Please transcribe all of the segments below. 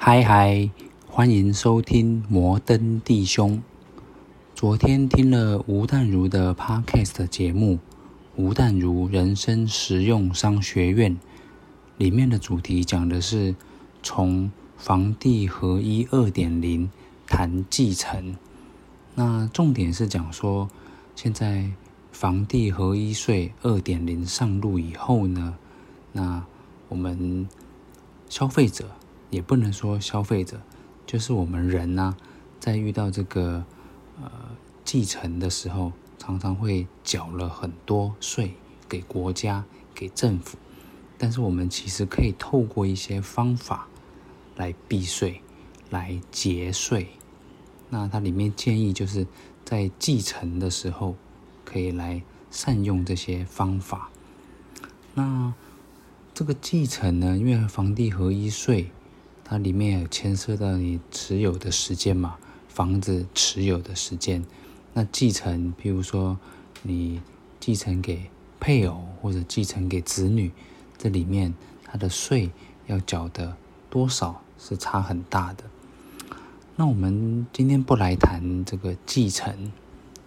嗨嗨，欢迎收听摩登弟兄。昨天听了吴淡如的 Podcast 节目《吴淡如人生实用商学院》，里面的主题讲的是从房地合一二点零谈继承。那重点是讲说，现在房地合一税二点零上路以后呢，那我们消费者。也不能说消费者，就是我们人呐、在遇到这个呃继承的时候，常常会缴了很多税给国家、给政府。但是我们其实可以透过一些方法来避税、来节税。那它里面建议就是在继承的时候，可以来善用这些方法。那这个继承呢，因为房地合一税。它里面有牵涉到你持有的时间嘛，房子持有的时间。那继承，譬如说你继承给配偶或者继承给子女，这里面它的税要缴的多少是差很大的。那我们今天不来谈这个继承，因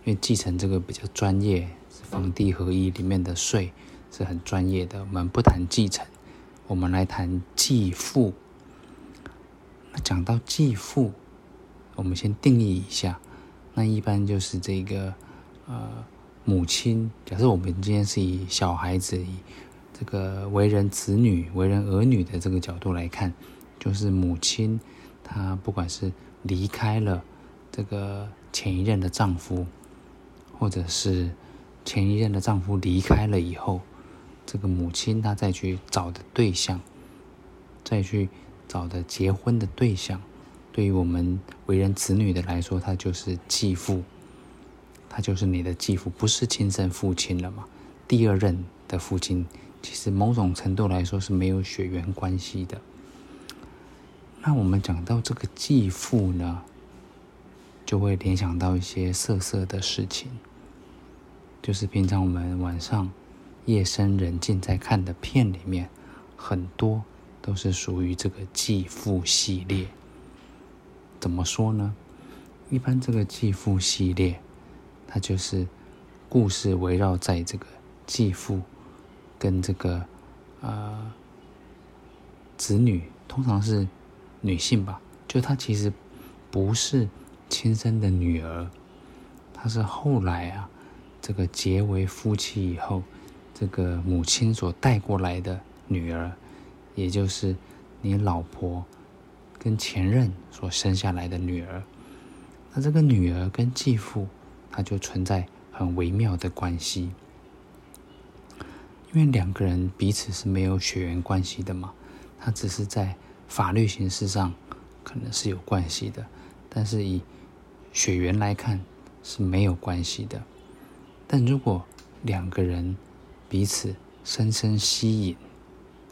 为继承这个比较专业，房地合一里面的税是很专业的，我们不谈继承，我们来谈继父。那讲到继父，我们先定义一下。那一般就是这个呃母亲。假设我们今天是以小孩子以这个为人子女、为人儿女的这个角度来看，就是母亲她不管是离开了这个前一任的丈夫，或者是前一任的丈夫离开了以后，这个母亲她再去找的对象，再去。找的结婚的对象，对于我们为人子女的来说，他就是继父，他就是你的继父，不是亲生父亲了嘛？第二任的父亲，其实某种程度来说是没有血缘关系的。那我们讲到这个继父呢，就会联想到一些色色的事情，就是平常我们晚上夜深人静在看的片里面，很多。都是属于这个继父系列。怎么说呢？一般这个继父系列，它就是故事围绕在这个继父跟这个呃子女，通常是女性吧，就她其实不是亲生的女儿，她是后来啊这个结为夫妻以后，这个母亲所带过来的女儿。也就是你老婆跟前任所生下来的女儿，那这个女儿跟继父，他就存在很微妙的关系，因为两个人彼此是没有血缘关系的嘛，他只是在法律形式上可能是有关系的，但是以血缘来看是没有关系的。但如果两个人彼此深深吸引，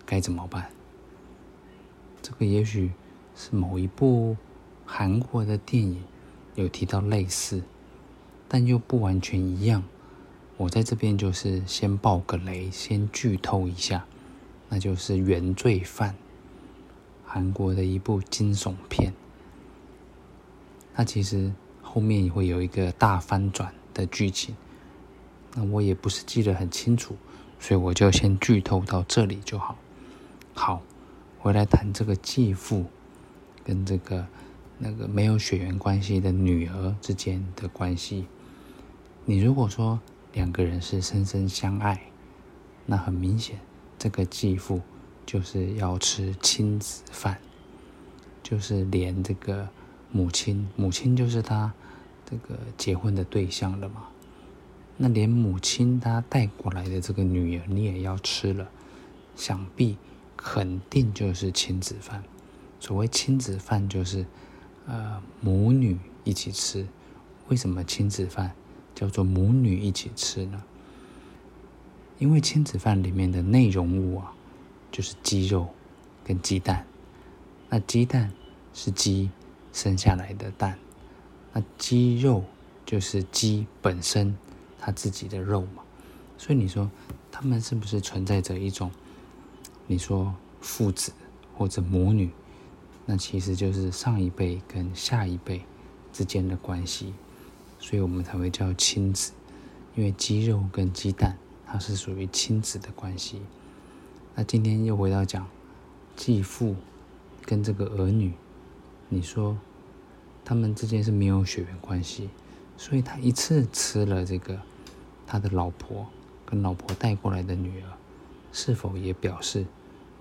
该怎么办？这个也许是某一部韩国的电影有提到类似，但又不完全一样。我在这边就是先爆个雷，先剧透一下，那就是《原罪犯》，韩国的一部惊悚片。那其实后面也会有一个大翻转的剧情，那我也不是记得很清楚。所以我就先剧透到这里就好。好，回来谈这个继父跟这个那个没有血缘关系的女儿之间的关系。你如果说两个人是深深相爱，那很明显，这个继父就是要吃亲子饭，就是连这个母亲，母亲就是他这个结婚的对象了嘛。那连母亲她带过来的这个女儿，你也要吃了，想必肯定就是亲子饭。所谓亲子饭，就是呃母女一起吃。为什么亲子饭叫做母女一起吃呢？因为亲子饭里面的内容物啊，就是鸡肉跟鸡蛋。那鸡蛋是鸡生下来的蛋，那鸡肉就是鸡本身。它自己的肉嘛，所以你说他们是不是存在着一种，你说父子或者母女，那其实就是上一辈跟下一辈之间的关系，所以我们才会叫亲子，因为鸡肉跟鸡蛋它是属于亲子的关系。那今天又回到讲继父跟这个儿女，你说他们之间是没有血缘关系，所以他一次吃了这个他的老婆跟老婆带过来的女儿，是否也表示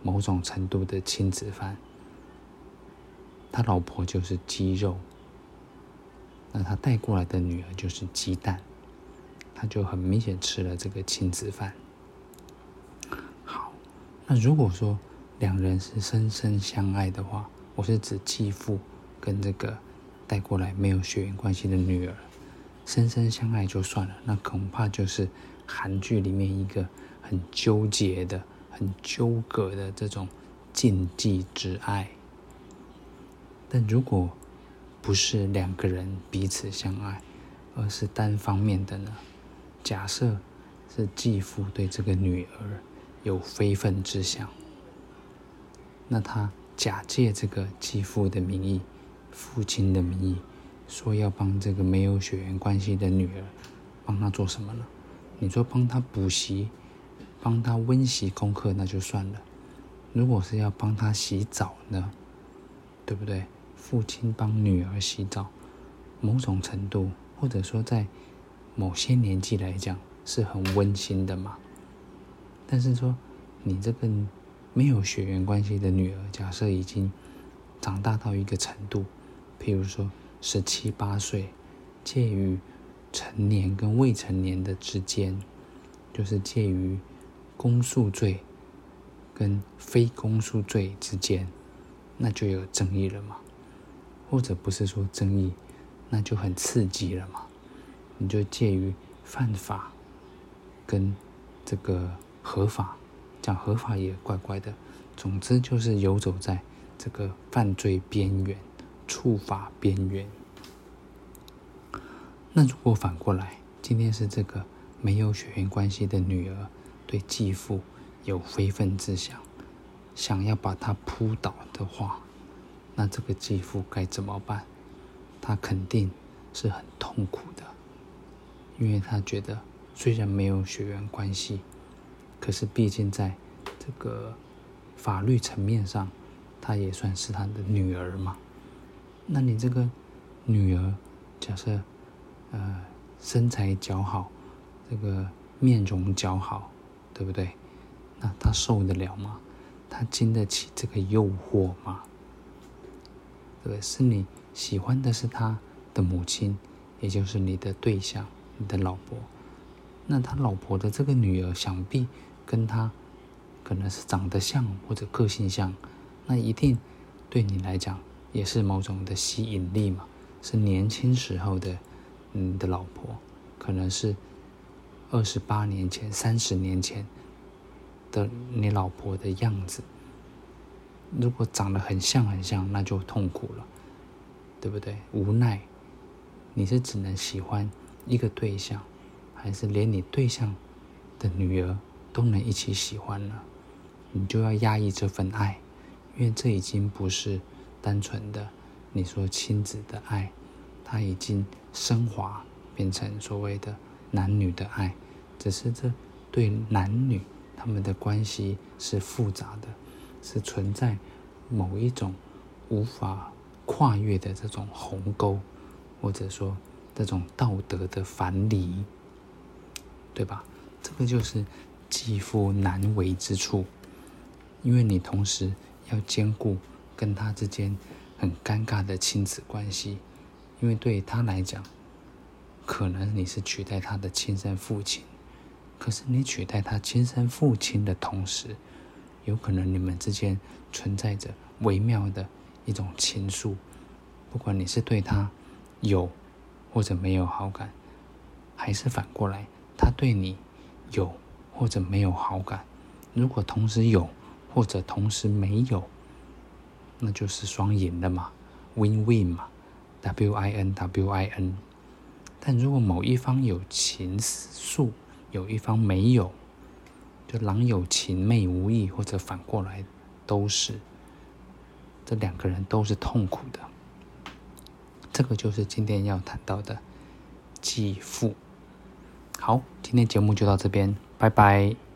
某种程度的亲子饭？他老婆就是鸡肉，那他带过来的女儿就是鸡蛋，他就很明显吃了这个亲子饭。好，那如果说两人是深深相爱的话，我是指继父跟这个带过来没有血缘关系的女儿深深相爱就算了，那恐怕就是韩剧里面一个很纠结的、很纠葛的这种禁忌之爱。但如果不是两个人彼此相爱，而是单方面的呢？假设是继父对这个女儿有非分之想，那他假借这个继父的名义、父亲的名义，说要帮这个没有血缘关系的女儿，帮她做什么呢？你说帮他补习、帮他温习功课，那就算了。如果是要帮他洗澡呢？对不对？父亲帮女儿洗澡，某种程度，或者说在某些年纪来讲，是很温馨的嘛。但是说，你这个没有血缘关系的女儿，假设已经长大到一个程度，譬如说十七八岁，介于成年跟未成年的之间，就是介于公诉罪跟非公诉罪之间，那就有争议了嘛。或者不是说争议，那就很刺激了嘛。你就介于犯法跟这个合法，讲合法也怪怪的。总之就是游走在这个犯罪边缘、触法边缘。那如果反过来，今天是这个没有血缘关系的女儿对继父有非分之想，想要把他扑倒的话。那这个继父该怎么办？他肯定是很痛苦的，因为他觉得虽然没有血缘关系，可是毕竟在这个法律层面上，他也算是他的女儿嘛。那你这个女儿，假设呃身材姣好，这个面容姣好，对不对？那他受得了吗？他经得起这个诱惑吗？对，是你喜欢的是他的母亲，也就是你的对象，你的老婆。那他老婆的这个女儿，想必跟他可能是长得像或者个性像，那一定对你来讲也是某种的吸引力嘛。是年轻时候的你的老婆，可能是二十八年前、三十年前的你老婆的样子。如果长得很像很像，那就痛苦了，对不对？无奈，你是只能喜欢一个对象，还是连你对象的女儿都能一起喜欢呢？你就要压抑这份爱，因为这已经不是单纯的你说亲子的爱，它已经升华变成所谓的男女的爱，只是这对男女他们的关系是复杂的。是存在某一种无法跨越的这种鸿沟，或者说这种道德的藩篱，对吧？这个就是继父难为之处，因为你同时要兼顾跟他之间很尴尬的亲子关系，因为对他来讲，可能你是取代他的亲生父亲，可是你取代他亲生父亲的同时，有可能你们之间存在着微妙的一种情愫，不管你是对他有或者没有好感，还是反过来他对你有或者没有好感，如果同时有或者同时没有，那就是双赢的嘛，win win 嘛，w i n w i n。但如果某一方有情愫，有一方没有。就郎有情妹无意，或者反过来，都是，这两个人都是痛苦的。这个就是今天要谈到的继父。好，今天节目就到这边，拜拜。